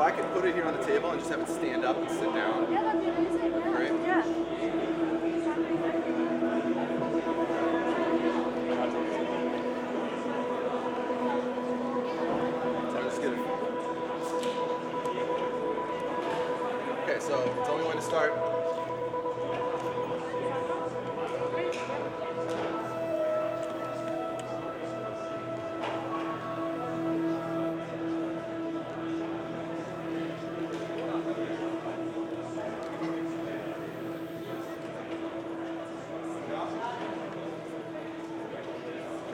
I can put it here on the table and just have it stand up and sit down. Yeah, that'd be amazing. Yeah. Right? Yeah. So I'm just gonna. Okay, so tell me when to start.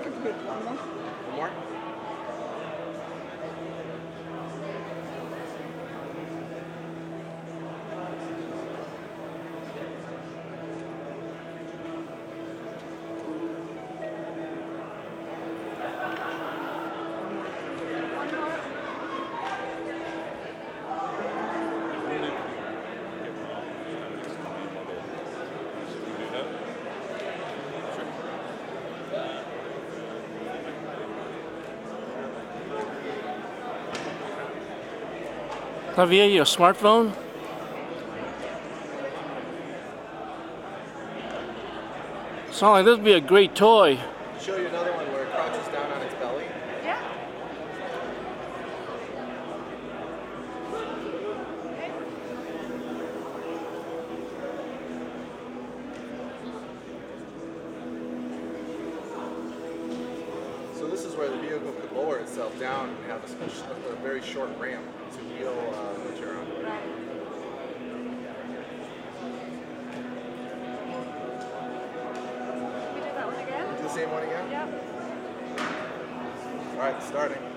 One more? Javier, your smartphone? Sounds like this would be a great toy. Show you another one where it crouches down on its belly. Yeah. So this is where the vehicle could lower itself down and have a, sp- a very short ramp to wheel uh, on. Right. Can we do that one again? Do the same one again? Yep. All right, starting.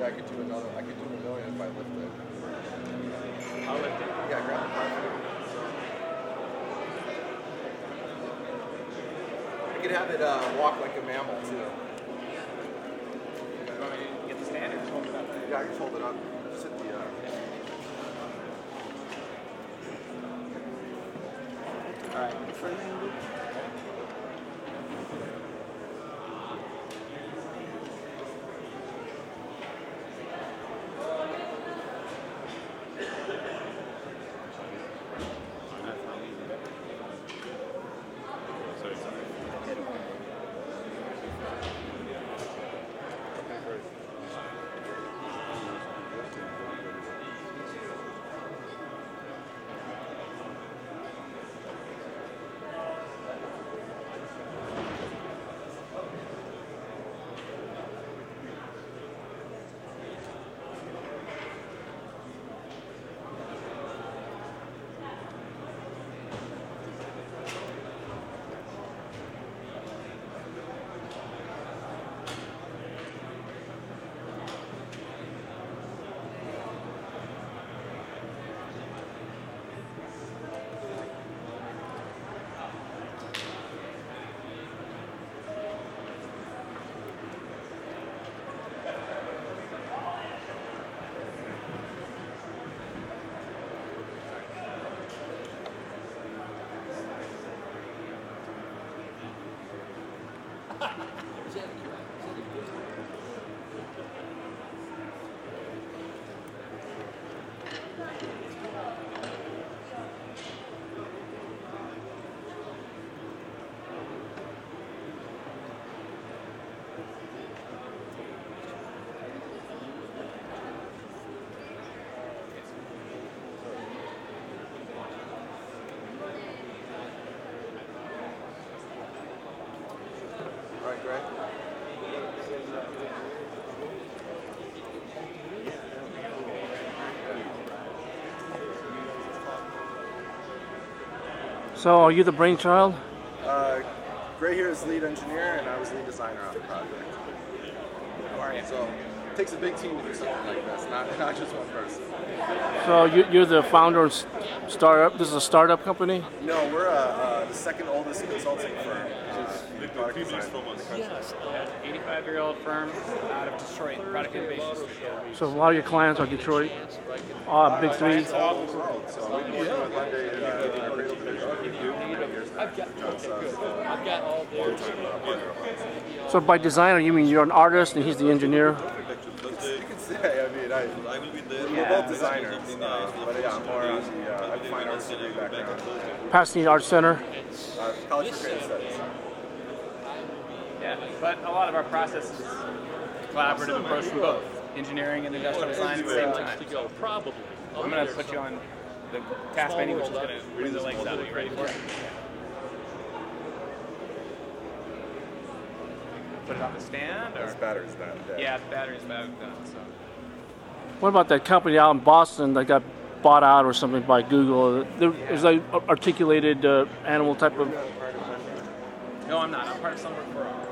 Yeah, I could do another. I could do a million if I lift it. I'll lift it. Yeah, grab the car. I could have it uh, walk like a mammal too. You want me to get the stand or just hold it up? Yeah, I can hold it up. Just hit the. Uh, All right. All right, Greg. So, are you the brainchild? Uh, Gray here is lead engineer, and I was lead designer on the project. How are you? So it takes a big team to do something like this, not not just one person. So you, you're the founder of startup. This is a startup company. No, we're uh, uh, the second oldest consulting firm. Uh, in product design the country. 85 year old firm out of Detroit, product innovation studio. So a lot of your clients are Detroit. Uh, big three. all over the world. So we've been working with Hyundai, uh, our Cradle division for many years now. John's, I've got all the longtime, partner of ours. So by designer, you mean you're an artist and he's the engineer? You can say, I mean, I, we're both designers, uh, but yeah, I'm more on the uh, I'm fine arts degree background. Pasadena Art Center. Uh, college for creative studies. Yeah, but a lot of our process is collaborative approach from both engineering and industrial design at the same time. to go, probably. I'm going to put you on the task menu, which is going to bring the legs out. Are you ready for it? Put it on the stand, This or battery's not dead. yeah, the battery's about done. So What about that company out in Boston that got bought out or something by Google? There is like articulated uh, animal type of. no, I'm not. I'm part of some referral.